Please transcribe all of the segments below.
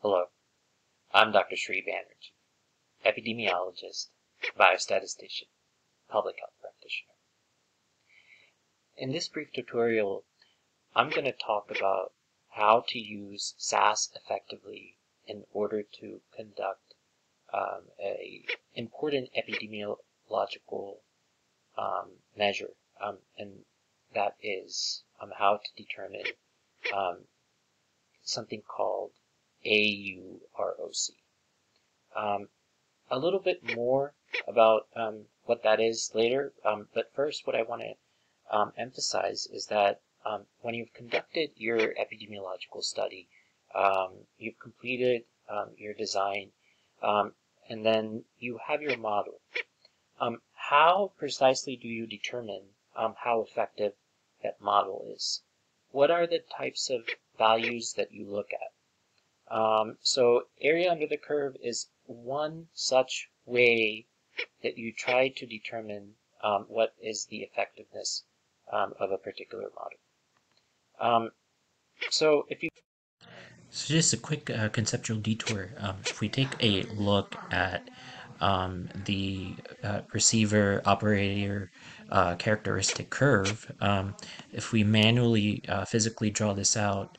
Hello, I'm Dr. Sri Banerjee, epidemiologist, biostatistician, public health practitioner. In this brief tutorial, I'm going to talk about how to use SAS effectively in order to conduct um, a important epidemiological um, measure, um, and that is um, how to determine um, something called AUROC. Um, a little bit more about um, what that is later, um, but first what I want to um, emphasize is that um, when you've conducted your epidemiological study, you've completed your design, and then you have your model. how precisely do you determine how effective that model is? What are the types of values that you look at? Um, so area under the curve is one such way that you try to determine um, what is the effectiveness um, of a particular model. Um, so if you so just a quick uh, conceptual detour. Um, if we take a look at um, the uh, receiver operator uh, characteristic curve, if we manually uh, physically draw this out,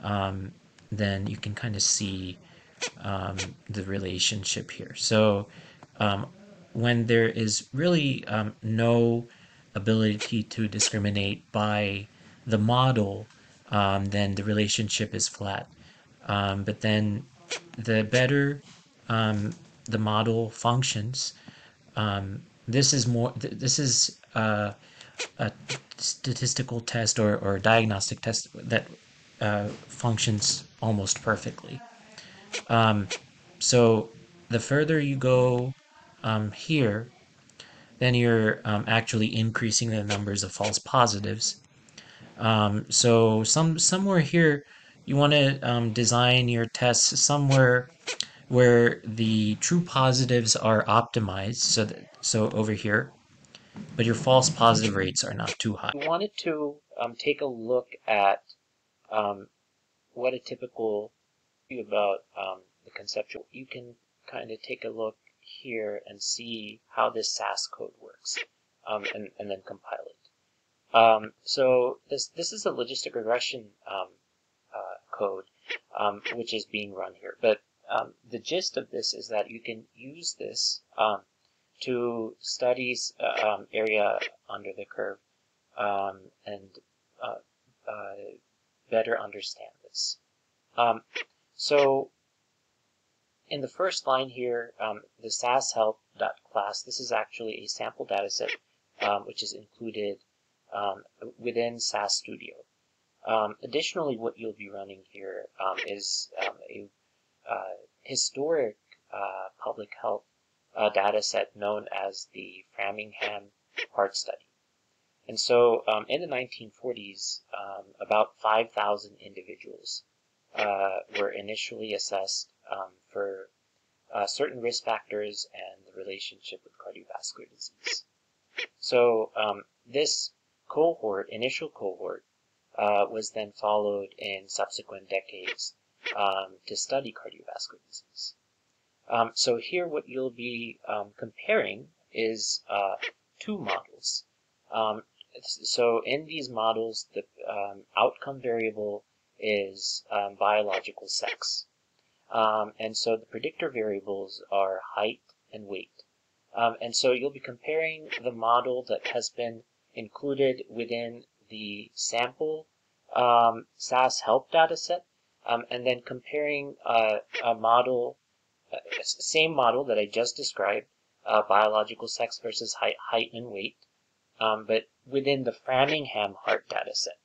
um, then you can kind of see um, the relationship here. So um, when there is really um, no ability to discriminate by the model, um, then the relationship is flat. Um, but then the better um, the model functions, this is more, th this is uh, a statistical test or, or diagnostic test that uh, functions almost perfectly. Um, so the further you go um, here, then you're um, actually increasing the numbers of false positives. Um, so some somewhere here, you want to um, design your tests somewhere where the true positives are optimized. So that so over here, but your false positive rates are not too high. You wanted to um, take a look at um, what a typical about um, the conceptual, you can kind of take a look here and see how this SAS code works, um, and, and then compile it. Um, so this this is a logistic regression um, uh, code, um, which is being run here. But the gist of this is that you can use this to study uh, area under the curve and uh, uh, better understand this. Um, so in the first line here, um, the SAS help class, this is actually a sample dataset um, which is included um, within SAS Studio. Um, additionally, what you'll be running here um, is um, a uh, historic uh, public health uh, data set known as the Framingham Heart Study. And so um, in the 1940s, um, about 5,000 individuals uh, were initially assessed um, for uh, certain risk factors and the relationship with cardiovascular disease. So um, this cohort, initial cohort, uh, was then followed in subsequent decades um, to study cardiovascular disease. Um, so here what you'll be comparing is uh, two models. Um, so in these models, the um, outcome variable is um, biological sex. Um, and so the predictor variables are height and weight. Um, and so you'll be comparing the model that has been included within the sample um, SAS help dataset, um, and then comparing uh, a model, uh, same model that I just described, uh, biological sex versus height, height and weight, um, but within the Framingham heart data set.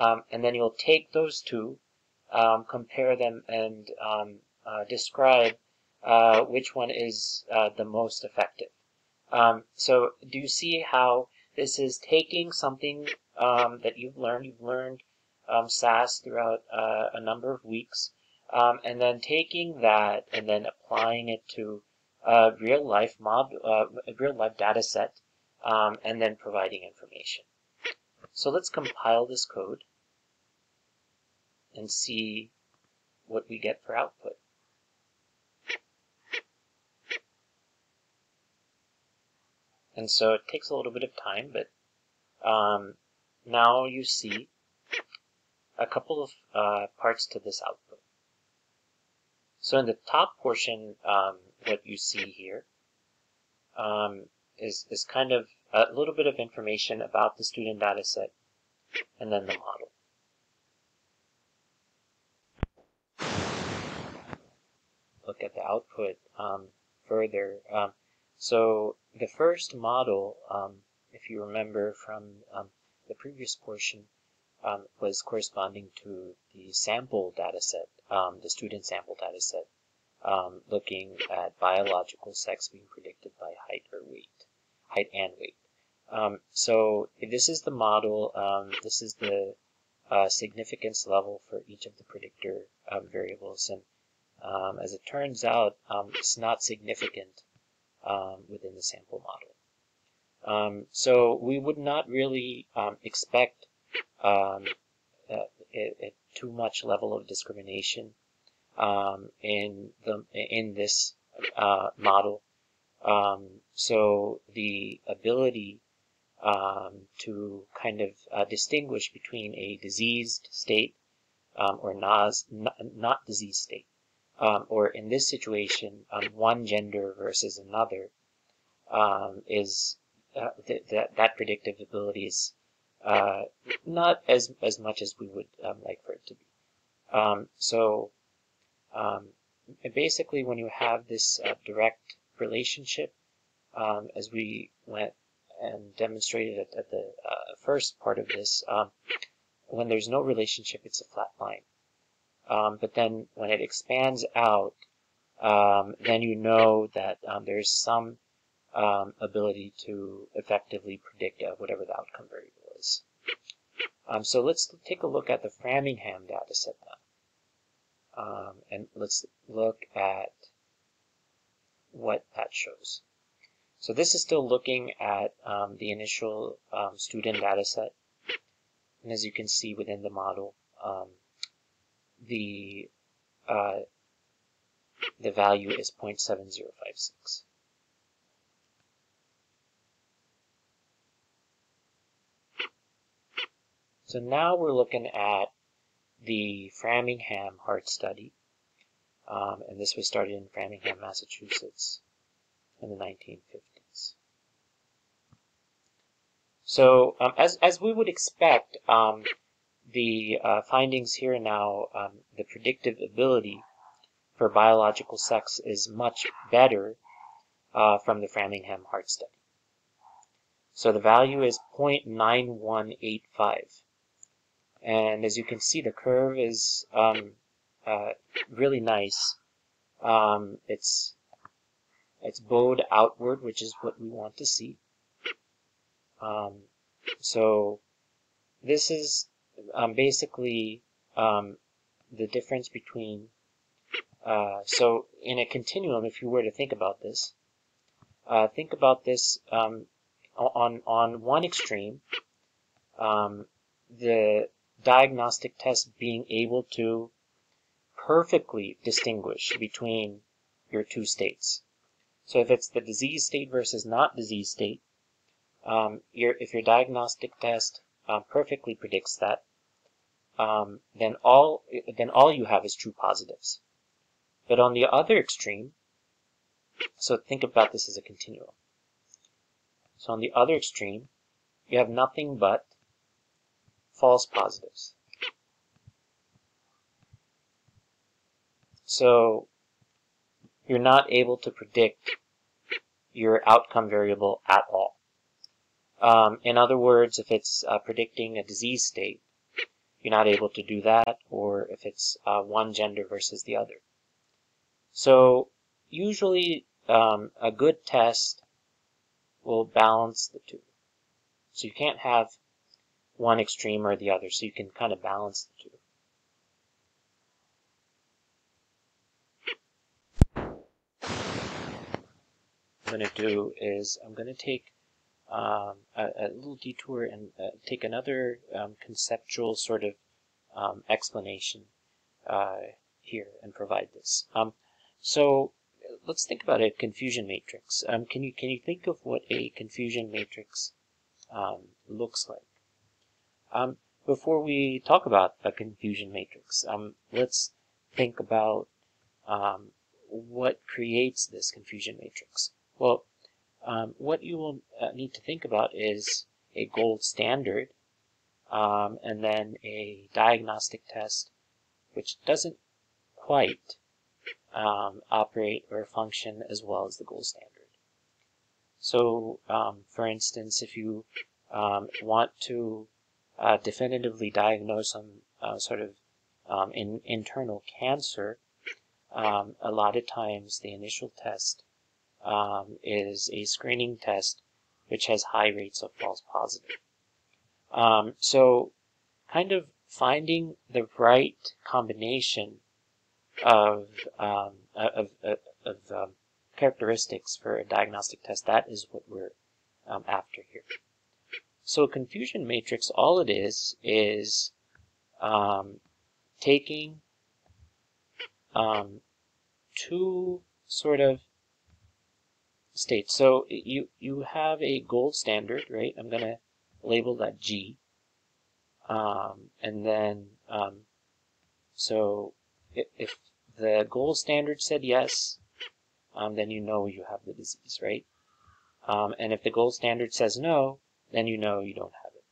Um, and then you'll take those two, um, compare them, and um, uh, describe uh, which one is uh, the most effective. Um, so do you see how this is taking something um, that you've learned, you've learned SAS throughout uh, a number of weeks, and then taking that and then applying it to a real life mob, uh, real life data set um, and then providing information. So let's compile this code and see what we get for output. And so it takes a little bit of time, but um, now you see a couple of uh, parts to this output. So in the top portion, um, what you see here um, is is kind of a little bit of information about the student data set and then the model. Look at the output um, further. Um, so the first model, um, if you remember from um, the previous portion, um, was corresponding to the sample data set, um, the student sample data set, looking at biological sex being predicted by height or weight, height and weight. Um, so this is the model, um, this is the uh, significance level for each of the predictor um, variables, and as it turns out, it's not significant within the sample model. Um, so we would not really um, expect um, a, a, too much level of discrimination um, in the in this uh, model. Um, so the ability um, to kind of uh, distinguish between a diseased state or not, not diseased state, or in this situation, one gender versus another, is uh, th- that that predictive ability is uh, not as as much as we would um, like for it to be. Um, so um, basically, when you have this uh, direct relationship, um, as we went and demonstrated at, at the uh, first part of this, um, when there's no relationship, it's a flat line. Um, but then when it expands out, then you know that there's some um, ability to effectively predict uh, whatever the outcome variable is. Um, so let's take a look at the Framingham data set now. Um, and let's look at what that shows. So this is still looking at um, the initial um, student data set. And as you can see within the model, um, the uh, the value is 0.7056. So now we're looking at the Framingham heart study. Um, and this was started in Framingham, Massachusetts in the 1950s. So um, as, as we would expect, um, the uh, findings here now, um, the predictive ability for biological sex is much better uh, from the Framingham heart study. So the value is 0.9185. And as you can see, the curve is um, uh, really nice. Um, it's it's bowed outward, which is what we want to see. Um, so this is um, basically um, the difference between. Uh, so in a continuum, if you were to think about this, uh, think about this um, on on one extreme. Um, the diagnostic test being able to perfectly distinguish between your two states. So if it's the disease state versus not disease state, um, your, if your diagnostic test uh, perfectly predicts that, um, then all then all you have is true positives. But on the other extreme, so think about this as a continuum. So on the other extreme, you have nothing but false positives. So you're not able to predict your outcome variable at all. Um, in other words, if it's uh, predicting a disease state, you're not able to do that, or if it's uh, one gender versus the other. So usually um, a good test will balance the two. So you can't have one extreme or the other, so you can kind of balance the two. Going to do is I'm going to take um, a, a, little detour and uh, take another um, conceptual sort of um, explanation uh, here and provide this. Um, so let's think about a confusion matrix. Um, can you can you think of what a confusion matrix um, looks like? Before we talk about a confusion matrix, let's think about what creates this confusion matrix. Well, um, what you will uh, need to think about is a gold standard um, and then a diagnostic test which doesn't quite um, operate or function as well as the gold standard. So, um, for instance, if you um, want to uh, definitively diagnose some uh, sort of um, in, internal cancer, a lot of times the initial test um, is a screening test which has high rates of false positive. Um, so, kind of finding the right combination of um, of, of, of um, characteristics for a diagnostic test, that is what we're um, after here. So a confusion matrix, all it is, is um, taking um, two sort of states. So you you have a gold standard, right? I'm gonna label that G, um, and then um, so if, if the gold standard said yes, um, then you know you have the disease, right? Um, and if the gold standard says no, then you know you don't have it.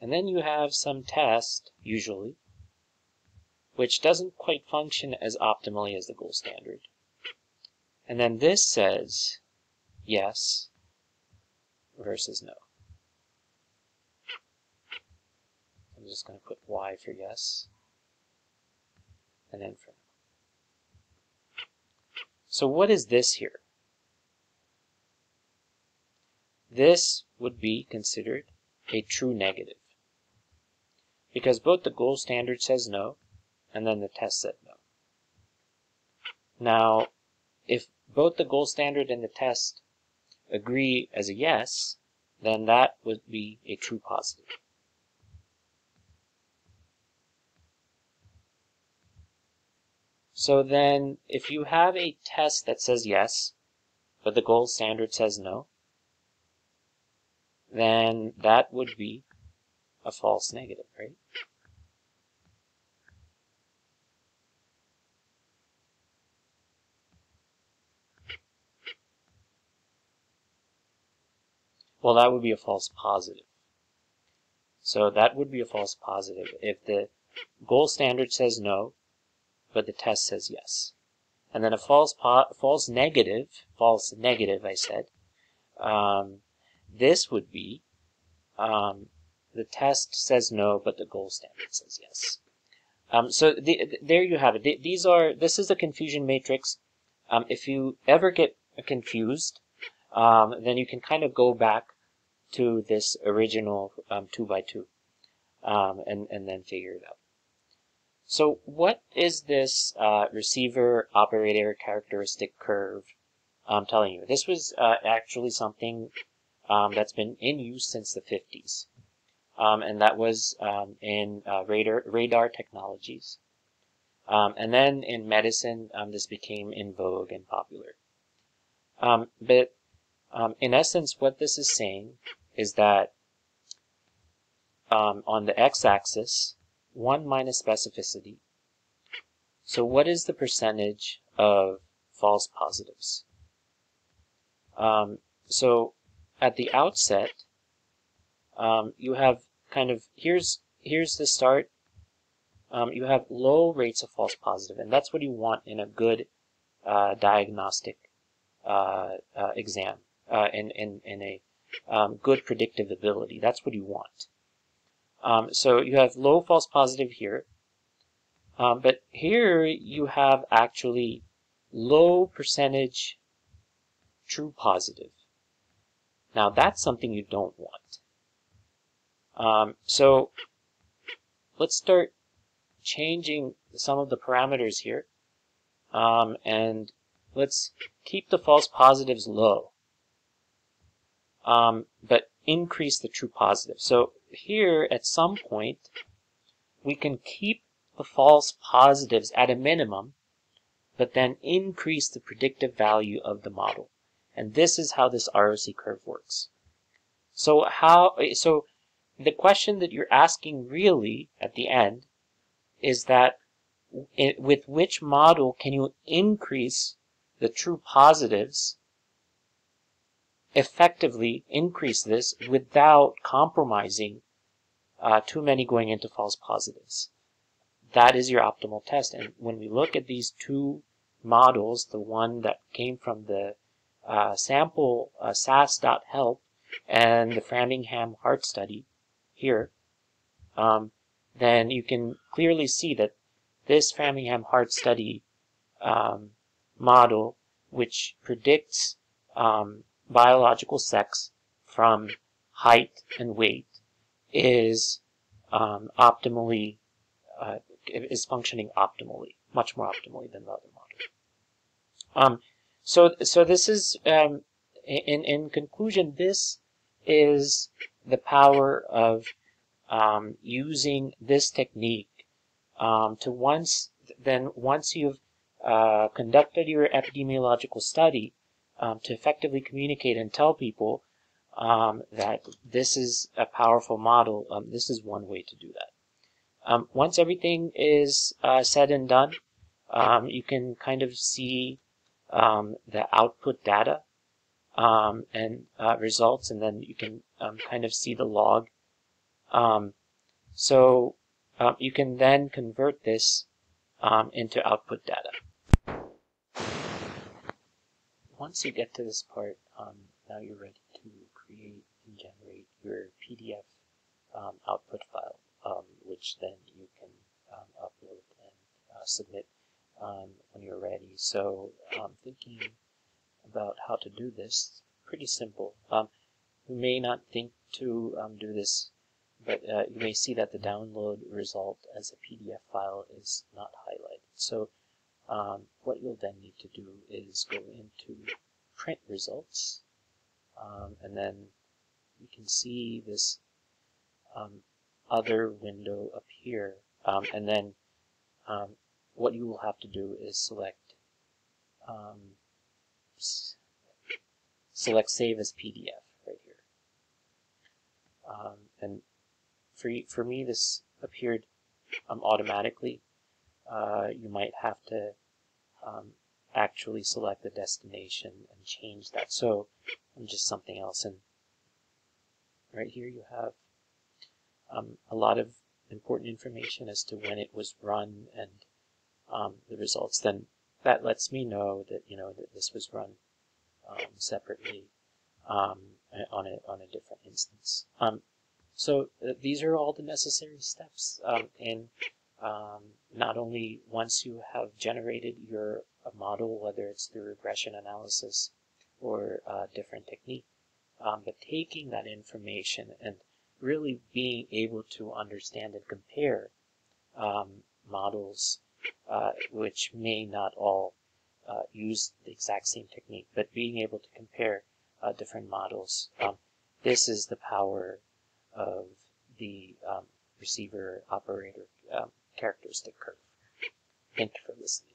And then you have some test, usually, which doesn't quite function as optimally as the gold standard. And then this says yes versus no. I'm just going to put Y for yes, and then for no. So what is this here? This would be considered a true negative. Because both the gold standard says no, and then the test said no. Now, if both the gold standard and the test agree as a yes, then that would be a true positive. So then, if you have a test that says yes, but the gold standard says no, then that would be a false negative, right? Well, that would be a false positive. So that would be a false positive. If the gold standard says no, but the test says yes. And then a false false negative, false negative, I said, um, this would be um, the test says no, but the gold standard says yes. Um, so the, there you have it. These are this is a confusion matrix. Um, if you ever get confused, um, then you can kind of go back to this original um, two by two, um, and and then figure it out. So what is this uh, receiver operator characteristic curve I'm telling you? This was uh, actually something um, that's been in use since the 50s. Um, and that was um, in uh, radar, radar technologies. Um, and then in medicine, um, this became in vogue and popular. Um, in essence, what this is saying is that on the x-axis, 1 minus specificity. So what is the percentage of false positives? Um, so at the outset, um, you have kind of here's here's the start. Um, you have low rates of false positive, and that's what you want in a good uh, diagnostic uh, uh, exam, uh, in, in, in a um, good predictive ability. That's what you want. Um, so you have low false positive here, um, but here you have actually low percentage true positive. Now that's something you don't want. Um, so let's start changing some of the parameters here. Um, and let's keep the false positives low. Um, but increase the true positive. So here, at some point, we can keep the false positives at a minimum, but then increase the predictive value of the model. And this is how this ROC curve works. So how so the question that you're asking really at the end is that it, with which model can you increase the true positives effectively increase this without compromising uh, too many going into false positives. That is your optimal test. And when we look at these two models, the one that came from the uh, sample uh, SAS.help and the Framingham Heart Study here, um, then you can clearly see that this Framingham Heart Study um, model, which predicts um, biological sex from height and weight is um, optimally uh, is functioning optimally, much more optimally than the other model. Um, so so this is um, in in conclusion, this is the power of um, using this technique um, to once then once you've uh, conducted your epidemiological study um, to effectively communicate and tell people um, that this is a powerful model. Um, this is one way to do that. Um, once everything is uh, said and done, um, you can kind of see um, the output data and uh, results, and then you can kind of see the log. so you can then convert this into output data once you get to this part, um, now you're ready to create and generate your PDF um, output file, um, which then you can um, upload and uh, submit um, when you're ready. So um, thinking about how to do this, pretty simple. you may not think to do this, but uh, you may see that the download result as a PDF file is not highlighted. So um, what you'll then need to do is go into print results, um, and then you can see this um, other window here, um, and then um, what you will have to do is select um, select Save as PDF right here. and for for me, this appeared automatically uh, you might have to um, actually select the destination and change that. So I'm just something else. And right here you have um, a lot of important information as to when it was run and um, the results. Then that lets me know that you know that this was run um, separately um, on a on a different instance. Um, so uh, these are all the necessary steps in um, not only once you have generated your model, whether it's through regression analysis or a different technique, um, but taking that information and really being able to understand and compare um, models uh, which may not all uh, use the exact same technique, but being able to compare uh, different models. Um, this is the power of the um, receiver operator um, characteristic curve. Thank you for listening.